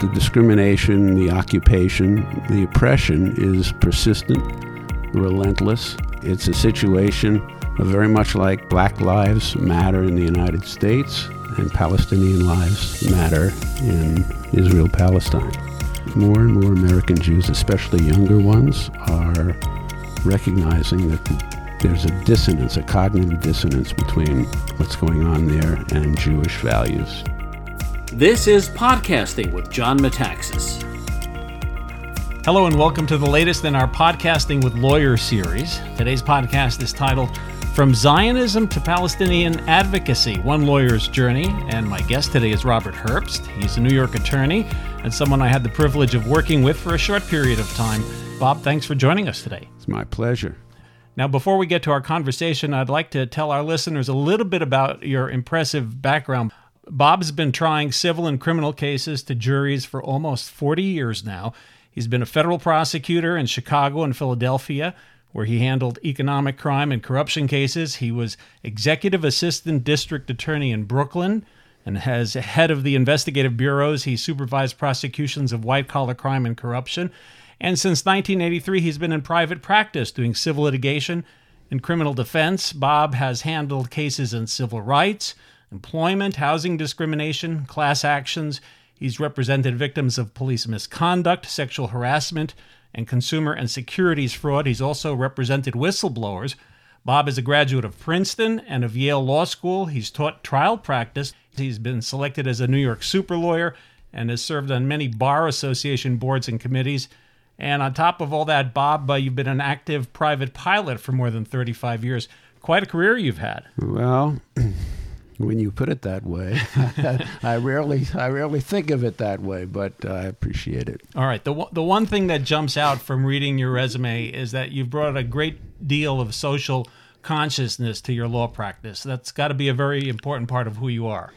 the discrimination, the occupation, the oppression is persistent, relentless. It's a situation very much like Black Lives Matter in the United States and Palestinian lives matter in Israel Palestine. More and more American Jews, especially younger ones, are recognizing that there's a dissonance, a cognitive dissonance between what's going on there and Jewish values. This is Podcasting with John Metaxas. Hello, and welcome to the latest in our Podcasting with Lawyers series. Today's podcast is titled From Zionism to Palestinian Advocacy One Lawyer's Journey. And my guest today is Robert Herbst. He's a New York attorney and someone I had the privilege of working with for a short period of time. Bob, thanks for joining us today. It's my pleasure. Now, before we get to our conversation, I'd like to tell our listeners a little bit about your impressive background. Bob's been trying civil and criminal cases to juries for almost 40 years now. He's been a federal prosecutor in Chicago and Philadelphia, where he handled economic crime and corruption cases. He was executive assistant district attorney in Brooklyn and as head of the investigative bureaus, he supervised prosecutions of white collar crime and corruption. And since 1983, he's been in private practice doing civil litigation and criminal defense. Bob has handled cases in civil rights, employment, housing discrimination, class actions. He's represented victims of police misconduct, sexual harassment, and consumer and securities fraud. He's also represented whistleblowers. Bob is a graduate of Princeton and of Yale Law School. He's taught trial practice. He's been selected as a New York super lawyer and has served on many bar association boards and committees. And on top of all that, Bob, uh, you've been an active private pilot for more than 35 years. Quite a career you've had. Well, when you put it that way, I rarely I rarely think of it that way, but I appreciate it. All right. The the one thing that jumps out from reading your resume is that you've brought a great deal of social consciousness to your law practice. That's got to be a very important part of who you are.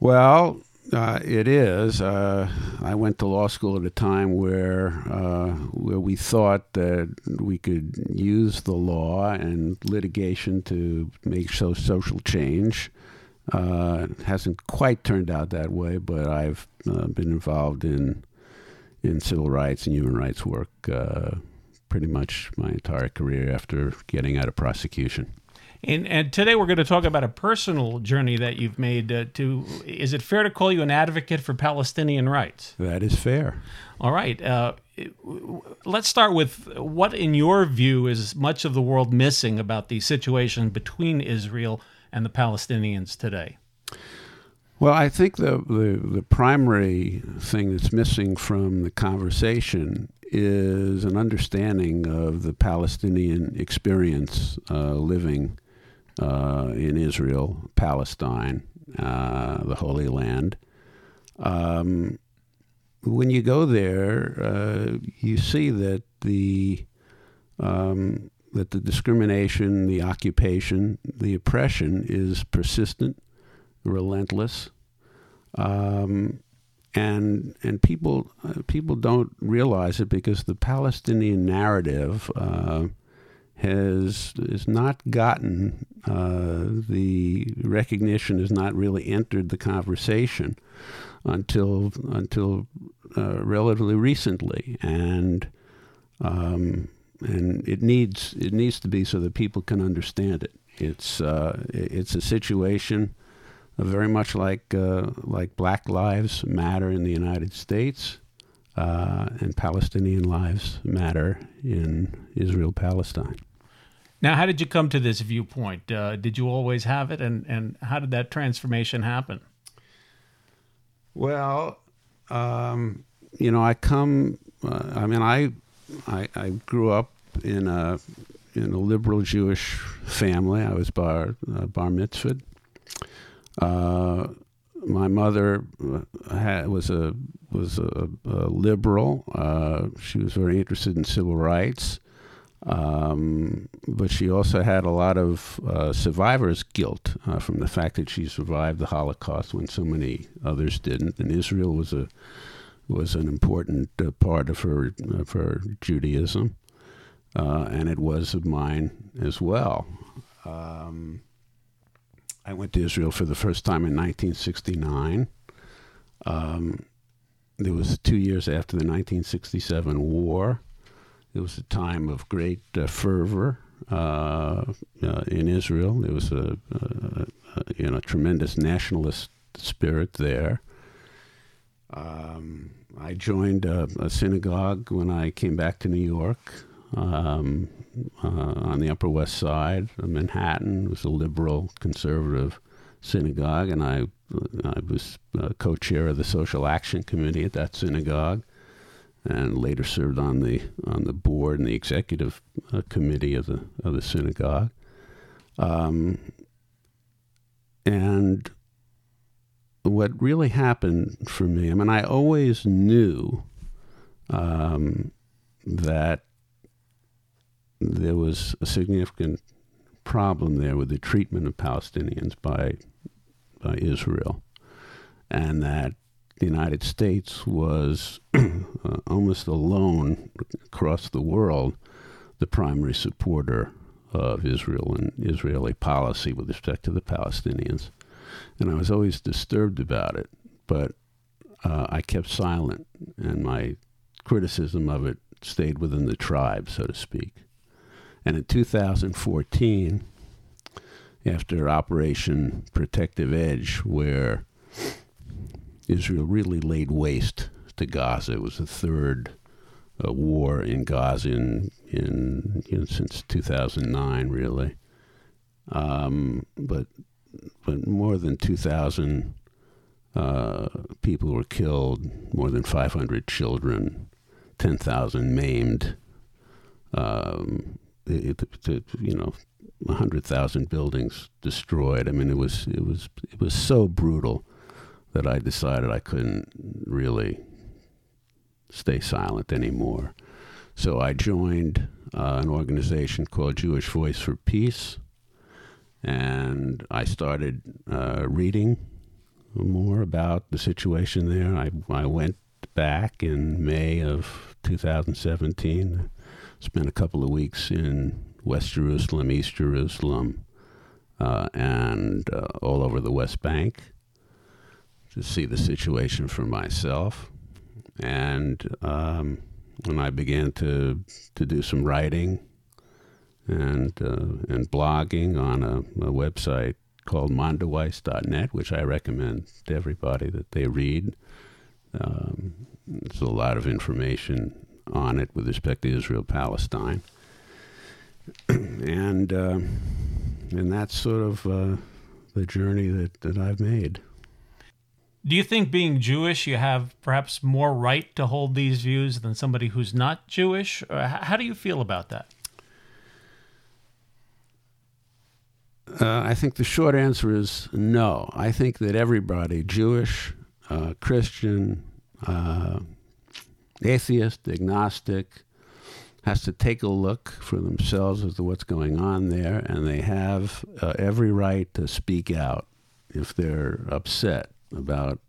Well, uh, it is. Uh, I went to law school at a time where uh, where we thought that we could use the law and litigation to make so social change. Uh, it hasn't quite turned out that way, but I've uh, been involved in in civil rights and human rights work uh, pretty much my entire career after getting out of prosecution. And, and today we're going to talk about a personal journey that you've made uh, to. Is it fair to call you an advocate for Palestinian rights? That is fair. All right. Uh, let's start with what, in your view, is much of the world missing about the situation between Israel and the Palestinians today? Well, I think the, the, the primary thing that's missing from the conversation is an understanding of the Palestinian experience uh, living uh, in Israel, Palestine, uh, the Holy Land. Um, when you go there, uh, you see that the um, that the discrimination, the occupation, the oppression is persistent, relentless, um, and and people uh, people don't realize it because the Palestinian narrative uh, has has not gotten uh, the recognition has not really entered the conversation until until uh, relatively recently, and um, and it needs it needs to be so that people can understand it. It's uh, it's a situation very much like uh, like Black Lives Matter in the United States, uh, and Palestinian lives matter in Israel Palestine. Now, how did you come to this viewpoint? Uh, did you always have it, and and how did that transformation happen? Well, um, you know, I come. Uh, I mean, I, I I grew up in a in a liberal Jewish family. I was bar uh, bar mitzvahed. Uh, my mother uh, had, was a was a, a liberal. Uh, she was very interested in civil rights, um, but she also had a lot of uh, survivor's guilt uh, from the fact that she survived the Holocaust when so many others didn't. And Israel was a was an important uh, part of her of her Judaism, and it was of mine as well. Um, I went to Israel for the first time in 1969. Um, was two years after the 1967 war. It was a time of great uh, fervor uh, uh, in Israel. There was a, a, a, you know tremendous nationalist spirit there. Um, I joined a, a, synagogue when I came back to New York um, uh, on the Upper West Side of Manhattan. It was a liberal conservative synagogue, and I I was uh, co-chair of the social action committee at that synagogue, and later served on the on the board and the executive uh, committee of the of the synagogue. Um, and what really happened for me, I mean, I always knew um, that there was a significant problem there with the treatment of Palestinians by by Israel, and that the United States was uh, almost alone across the world the primary supporter of Israel and Israeli policy with respect to the Palestinians. And I was always disturbed about it, but uh, I kept silent, and my criticism of it stayed within the tribe, so to speak. And in 2014, after Operation Protective Edge, where Israel really laid waste to Gaza. It was the third uh, war in Gaza in, in know, since 2009, really. Um, but but more than 2,000 uh, people were killed, more than 500 children, 10,000 maimed. Um, it, it, it, you know, hundred thousand buildings destroyed. I mean, it was it was it was so brutal that I decided I couldn't really stay silent anymore. So I joined uh, an organization called Jewish Voice for Peace, and I started uh, reading more about the situation there. I I went back in May of 2017, spent a couple of weeks in West Jerusalem, East Jerusalem, uh, and uh, all over the West Bank to see the situation for myself. And um, when I began to to do some writing and uh, and blogging on a, a website called mondoweiss.net, which I recommend to everybody that they read. Um, there's a lot of information on it with respect to Israel Palestine. and uh, and that's sort of uh, the journey that, that I've made. Do you think being Jewish, you have perhaps more right to hold these views than somebody who's not Jewish? Or how do you feel about that? Uh, I think the short answer is no. I think that everybody, Jewish, uh, Christian, uh, atheist, agnostic, has to take a look for themselves as to what's going on there, and they have uh, every right to speak out if they're upset about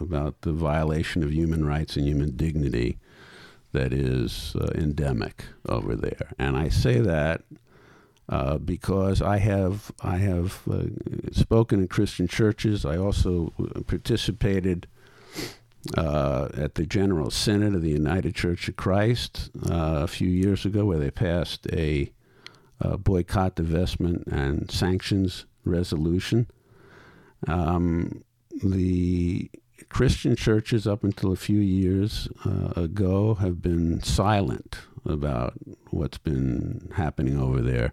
about the violation of human rights and human dignity that is uh, endemic over there. And I say that uh, because I have I have uh, spoken in Christian churches. I also participated uh, at the General Synod of the United Church of Christ uh, a few years ago, where they passed a, a boycott, divestment, and sanctions resolution. Um, the Christian churches, up until a few years uh, ago, have been silent about what's been happening over there.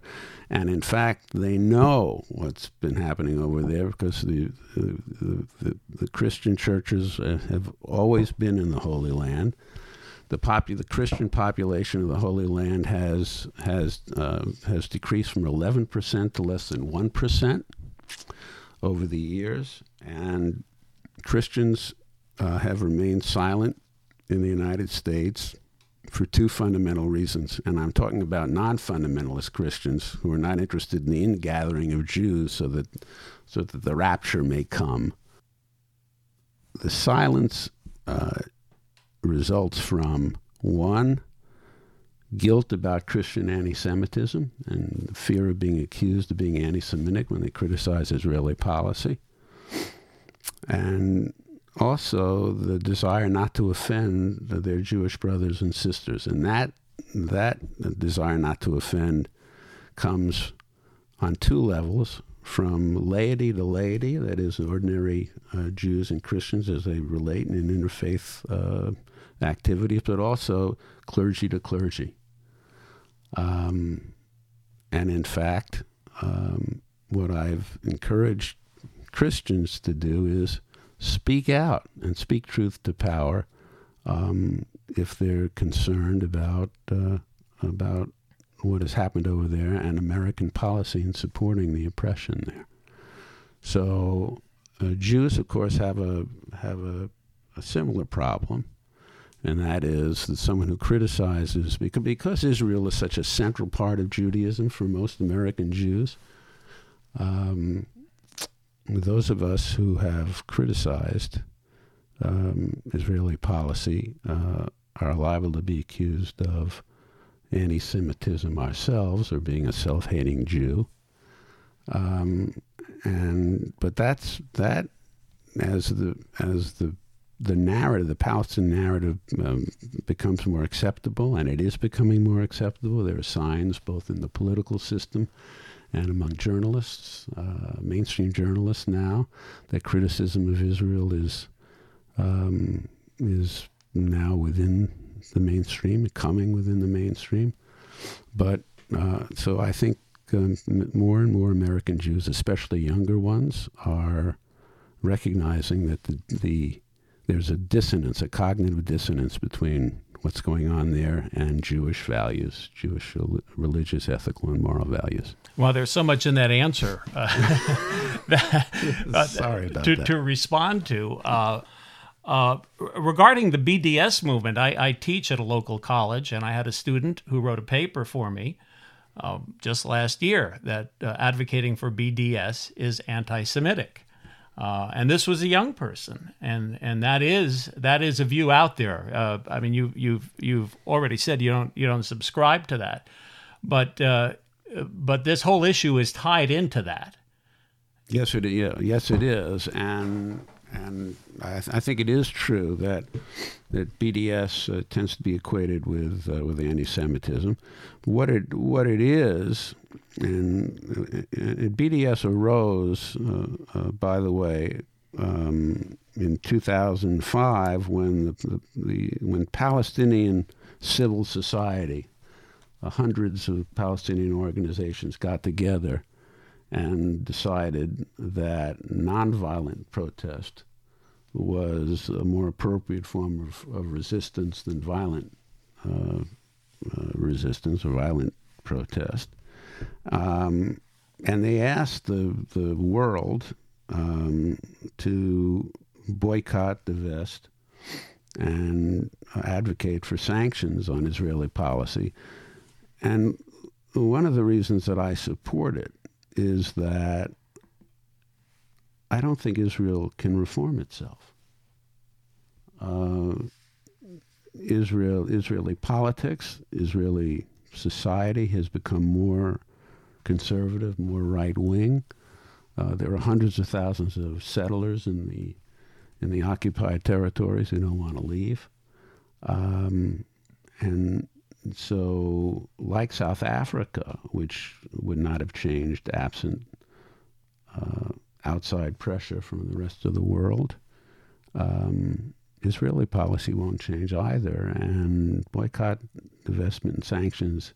And in fact, they know what's been happening over there because the, the, the, the Christian churches uh, have always been in the Holy Land. The, popu- the Christian population of the Holy Land has, has, uh, has decreased from 11% to less than 1% over the years. And Christians uh, have remained silent in the United States for two fundamental reasons. And I'm talking about non fundamentalist Christians who are not interested in the ingathering of Jews so that, so that the rapture may come. The silence uh, results from one, guilt about Christian anti Semitism and fear of being accused of being anti Semitic when they criticize Israeli policy. And also the desire not to offend their Jewish brothers and sisters, and that that desire not to offend comes on two levels from laity to laity, that is, ordinary uh, Jews and Christians as they relate in interfaith uh, but also clergy to clergy. Um, and in fact, um, what I've encouraged Christians to do is speak out and speak truth to power um, if they're concerned about uh, about what has happened over there and American policy in supporting the oppression there. So uh, Jews, of course, have a have a, a, similar problem, and that is that someone who criticizes because because Israel is such a central part of Judaism for most American Jews. Um, those of us who have criticized um, Israeli policy uh, are liable to be accused of anti Semitism ourselves or being a self hating Jew. Um, and but that's that as the as the the narrative, the Palestinian narrative, um, becomes more acceptable, and it is becoming more acceptable. There are signs both in the political system and among journalists, uh, mainstream journalists now, that criticism of Israel is um, is now within the mainstream, coming within the mainstream. But uh, so I think um, more and more American Jews, especially younger ones, are recognizing that the, the there's a dissonance, a cognitive dissonance between what's going on there and Jewish values, Jewish religious, ethical, and moral values. Well, there's so much in that answer uh, that, uh, Sorry about to, that. to respond to. Uh, uh, regarding the BDS movement, I, I, teach at a local college, and I had a student who wrote a paper for me uh, just last year that uh, advocating for BDS is anti-Semitic. Uh, and this was a young person, and and that is that is a view out there. Uh, I mean, you you've you've already said you don't you don't subscribe to that, but uh, but this whole issue is tied into that. Yes, it yeah, yes it is, and and I, th- I, think it is true that that BDS uh, tends to be equated with uh, with anti-Semitism. What it what it is, and uh, uh BDS arose, uh, uh, by the way, um, in 2005 when the, the, the when Palestinian civil society, hundreds of Palestinian organizations got together and decided that nonviolent protest was a more appropriate form of, of resistance than violent uh, uh, resistance or violent protest. Um, and they asked the, the world um, to boycott, the vest and advocate for sanctions on Israeli policy. And one of the reasons that I support it is that I don't think Israel can reform itself. Uh, Israel, Israeli politics, Israeli society has become more conservative, more right wing. Uh, there are hundreds of thousands of settlers in the in the occupied territories who don't want to leave, um, and so, like South Africa, which would not have changed absent uh, outside pressure from the rest of the world, um, Israeli policy won't change either. And boycott, divestment, and sanctions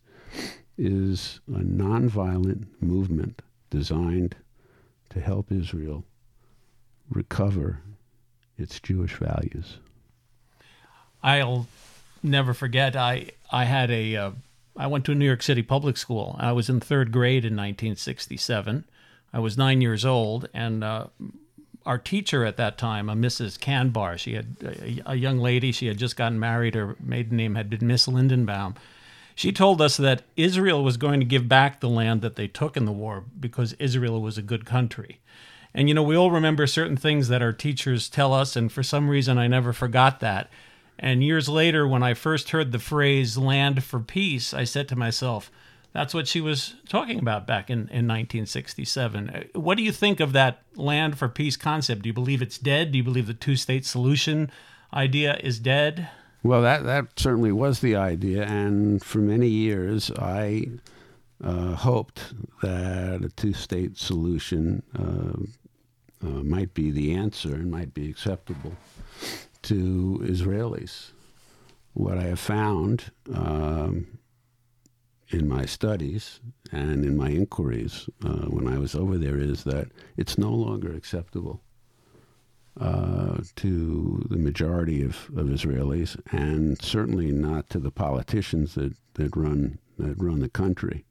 is a nonviolent movement designed to help Israel recover its Jewish values. I'll never forget. I I had a uh, I went to a New York City public school. I was in third grade in 1967. I was nine years old, and uh, our teacher at that time, a Mrs. Canbar, she had a, a, young lady. She had just gotten married. Her maiden name had been Miss Lindenbaum. She told us that Israel was going to give back the land that they took in the war because Israel was a good country. And you know, we all remember certain things that our teachers tell us, and for some reason, I never forgot that. And years later, when I first heard the phrase land for peace, I said to myself, That's what she was talking about back in, in 1967. Uh, what do you think of that land for peace concept? Do you believe it's dead? Do you believe the two state solution idea is dead? Well, that, that certainly was the idea. And for many years, I uh, hoped that a two state solution uh, uh, might be the answer and might be acceptable to Israelis. What I have found um, in my studies and in my inquiries uh, when I was over there is that it's no longer acceptable uh, to the majority of, of Israelis, and certainly not to the politicians that, that run that run the country.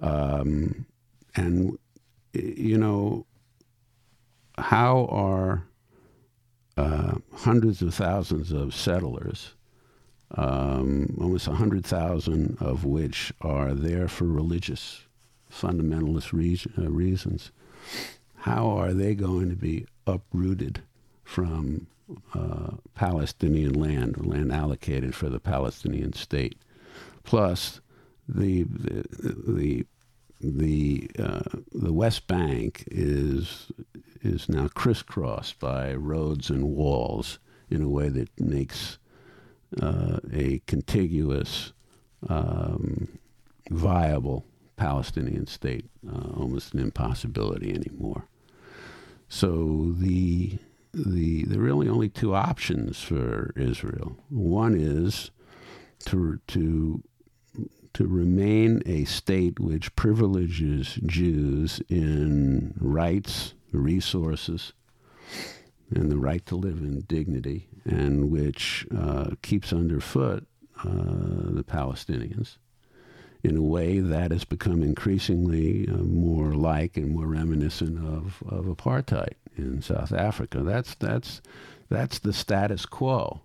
Um, and you know, how are uh, hundreds of thousands of settlers um, almost 100,000 of which are there for religious fundamentalist uh, reasons. How are they going to be uprooted from uh, Palestinian land, land allocated for the Palestinian state? Plus, the the the the, uh, the West Bank is is now crisscrossed by roads and walls in a way that makes uh, a contiguous, um, viable Palestinian state uh, almost an impossibility anymore. So the the there are really only two options for Israel. One is to to to remain a state which privileges Jews in rights, resources, and the right to live in dignity, and which uh, keeps underfoot uh, the Palestinians in a way that has become increasingly uh, more like and more reminiscent of, of apartheid in South Africa. That's that's that's the status quo.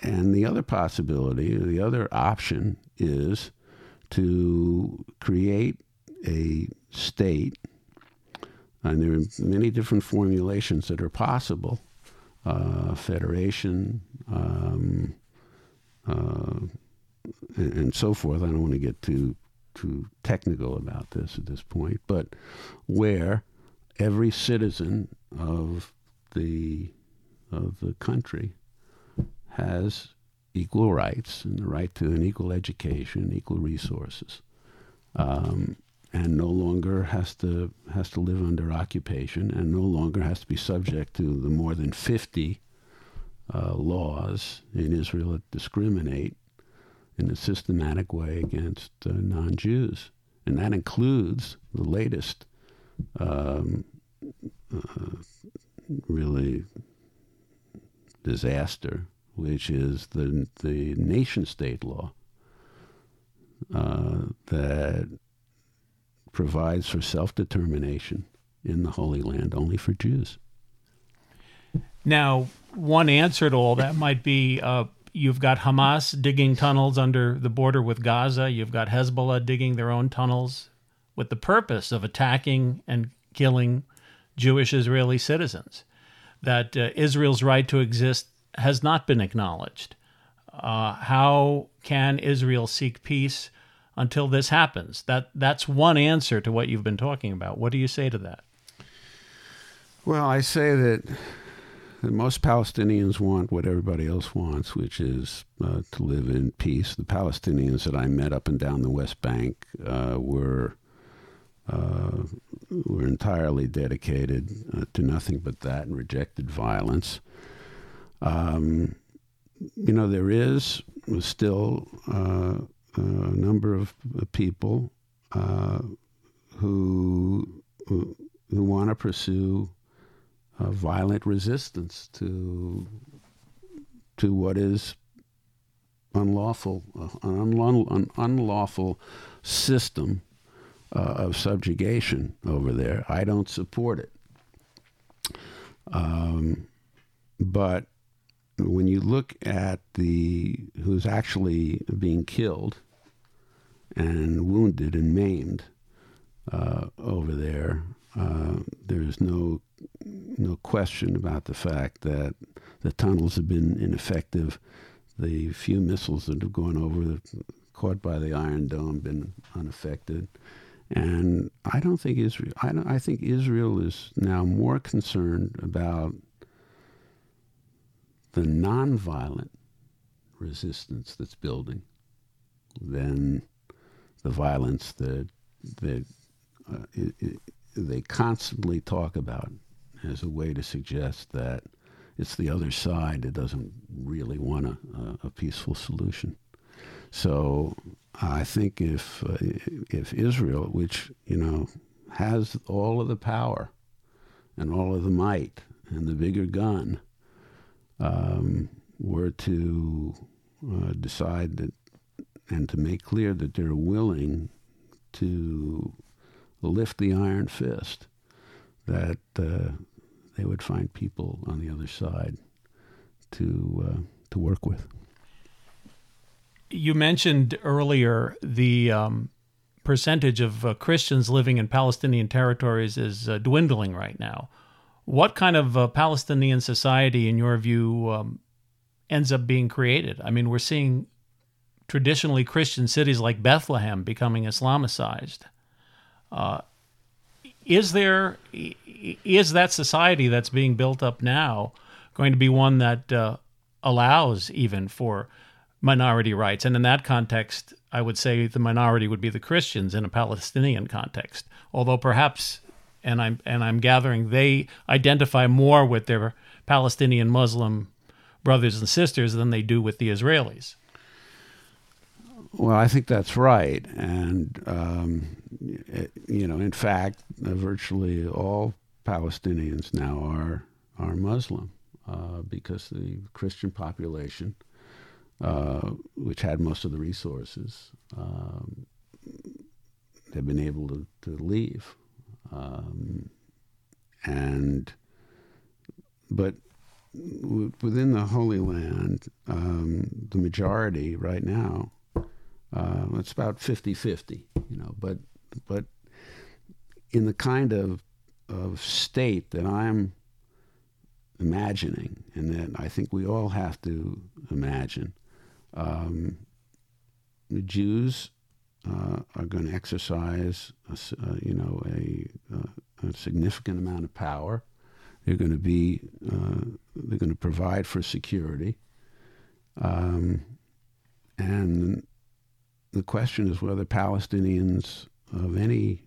And the other possibility, the other option, is to create a state and there are many different formulations that are possible. Uh, federation, um, uh, and, and, so forth. I don't want to get too too technical about this at this point, but where every citizen of the of the country has equal rights and the right to an equal education, equal resources. Um, and no longer has to has to live under occupation and no longer has to be subject to the more than 50 uh, laws in Israel that discriminate in a systematic way against uh, non-Jews, and that includes the latest um, uh, really disaster, which is the the nation state law uh, that provides for self determination in the Holy Land only for Jews. Now, one answer to all that might be uh, you've got Hamas digging tunnels under the border with Gaza, you've got Hezbollah digging their own tunnels with the purpose of attacking and killing Jewish Israeli citizens. That uh, Israel's right to exist has not been acknowledged. Uh, how can Israel seek peace until this happens. That that's one answer to what you've been talking about. What do you say to that? Well, I say that, most Palestinians want what everybody else wants, which is uh, to live in peace. The Palestinians that I met up and down the West Bank uh, were uh, were entirely dedicated uh, to nothing but that and rejected violence. Um, you know, there is still uh, a number of people uh, who, who, want to pursue violent resistance to to what is unlawful, uh, an, an unlawful system uh, of subjugation over there. I don't support it. Um, but when you look at the who's actually being killed and wounded and maimed uh, over there. Uh, there's no no question about the fact that the tunnels have been ineffective. The few missiles that have gone over caught by the Iron Dome, been unaffected. And I don't think Israel. I, don't, I think Israel is now more concerned about the nonviolent resistance that's building than the violence that that uh, it, it, they constantly talk about as a way to suggest that it's the other side that doesn't really want a, a peaceful solution. So I think if uh, if Israel, which you know has all of the power and all of the might and the bigger gun, um, were to uh, decide that and to make clear that they're willing to lift the iron fist, that uh, they would find people on the other side to uh, to work with. You mentioned earlier the um, percentage of uh, Christians living in Palestinian territories is uh, dwindling right now. What kind of uh, Palestinian society, in your view, um, ends up being created? I mean, we're seeing traditionally Christian cities like Bethlehem becoming Islamicized. Uh, is there is that society that's being built up now going to be one that uh, allows even for minority rights? And in that context, I would say the minority would be the Christians in a Palestinian context. Although perhaps, and I'm and I'm gathering they identify more with their Palestinian Muslim brothers and sisters than they do with the Israelis. Well, I think that's right, and um, it, you know, in fact, virtually all Palestinians now are are Muslim uh, because the Christian population, uh, which had most of the resources, um, have been able to, to leave, um, and but within the Holy Land, um, the majority right now uh, it's about 50-50, you know, but but in the kind of of state that I'm imagining, and that I think we all have to imagine, um, the Jews uh, are going to exercise, a, uh, you know, a, uh, a, significant amount of power. They're going to be, uh, they're going to provide for security, um, and the question is whether Palestinians of any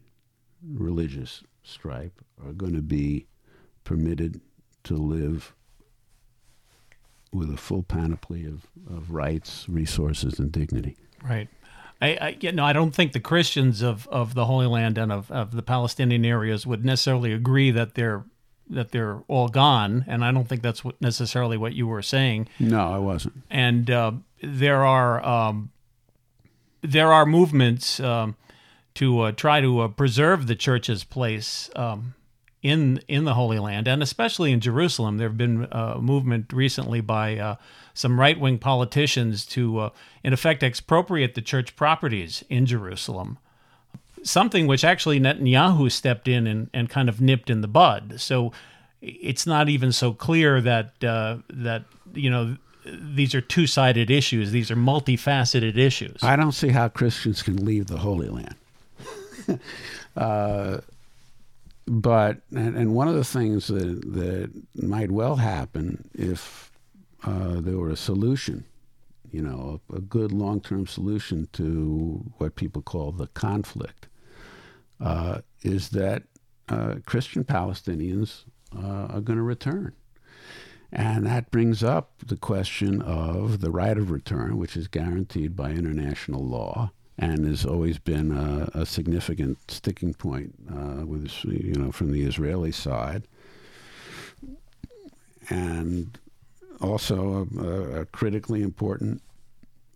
religious stripe are going to be permitted to live with a full panoply of, of rights, resources, and dignity. Right. I, I you know I don't think the Christians of, of the Holy Land and of, of the Palestinian areas would necessarily agree that they're that they're all gone, and I don't think that's what, necessarily what you were saying. No, I wasn't. And uh, there are um, there are movements um, to uh, try to uh, preserve the church's place um, in in the Holy Land, and especially in Jerusalem. There have been uh, a movement recently by uh, some right wing politicians to, uh, in effect, expropriate the church properties in Jerusalem. Something which actually Netanyahu stepped in and, and kind of nipped in the bud. So it's not even so clear that uh, that you know these are two sided issues. These are multifaceted issues. I don't see how Christians can leave the Holy Land. uh, but and, and, one of the things that that might well happen if uh, there were a solution, you know, a, a good long term solution to what people call the conflict, uh, is that uh, Christian Palestinians uh, are going to return. And that brings up the question of the right of return, which is guaranteed by international law and has always been a, a significant sticking point uh, with, you know, from the Israeli side. And also a, a critically important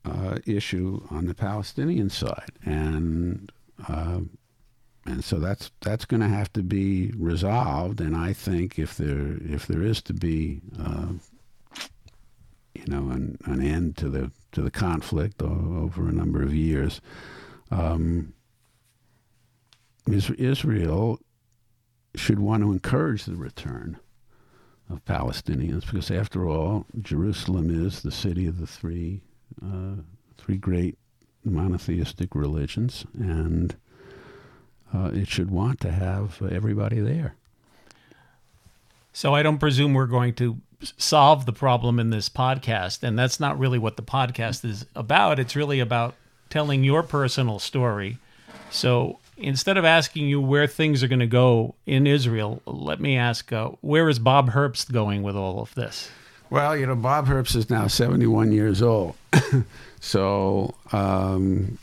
uh, issue on the Palestinian side. And uh, and so that's that's going to have to be resolved. And I think if there if there is to be, uh, you know, an, an end to the to the conflict over a number of years, um, Israel should want to encourage the return of Palestinians because, after all, Jerusalem is the city of the three uh, three great monotheistic religions, and uh, it should want to have everybody there. So I don't presume we're going to solve the problem in this podcast, and that's not really what the podcast is about. It's really about telling your personal story. So instead of asking you where things are going to go in Israel, let me ask, uh, where is Bob Herbst going with all of this? Well, you know, Bob Herbst is now 71 years old. so, um,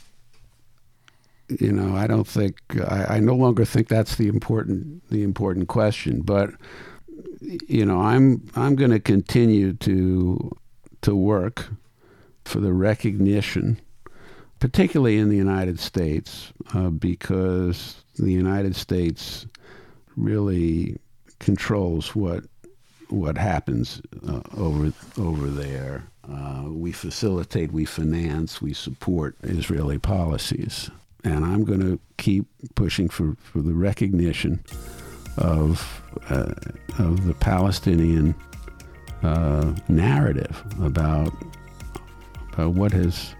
you know, I don't think I, I, no longer think that's the important the important question. But you know, I'm I'm going to continue to to work for the recognition, particularly in the United States, uh, because the United States really controls what what happens uh, over over there. Uh, we facilitate, we finance, we support Israeli policies, and I'm going to keep pushing for, for the recognition of uh, of the Palestinian uh, narrative about about what has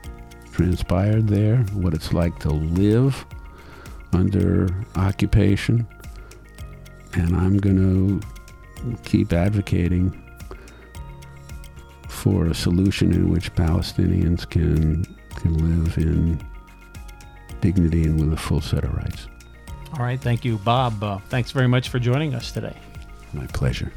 transpired there, what it's like to live under occupation, and I'm going to keep advocating for a solution in which Palestinians can can live in dignity and with a full set of rights. All right, thank you, Bob. Uh, thanks very much for joining us today. My pleasure.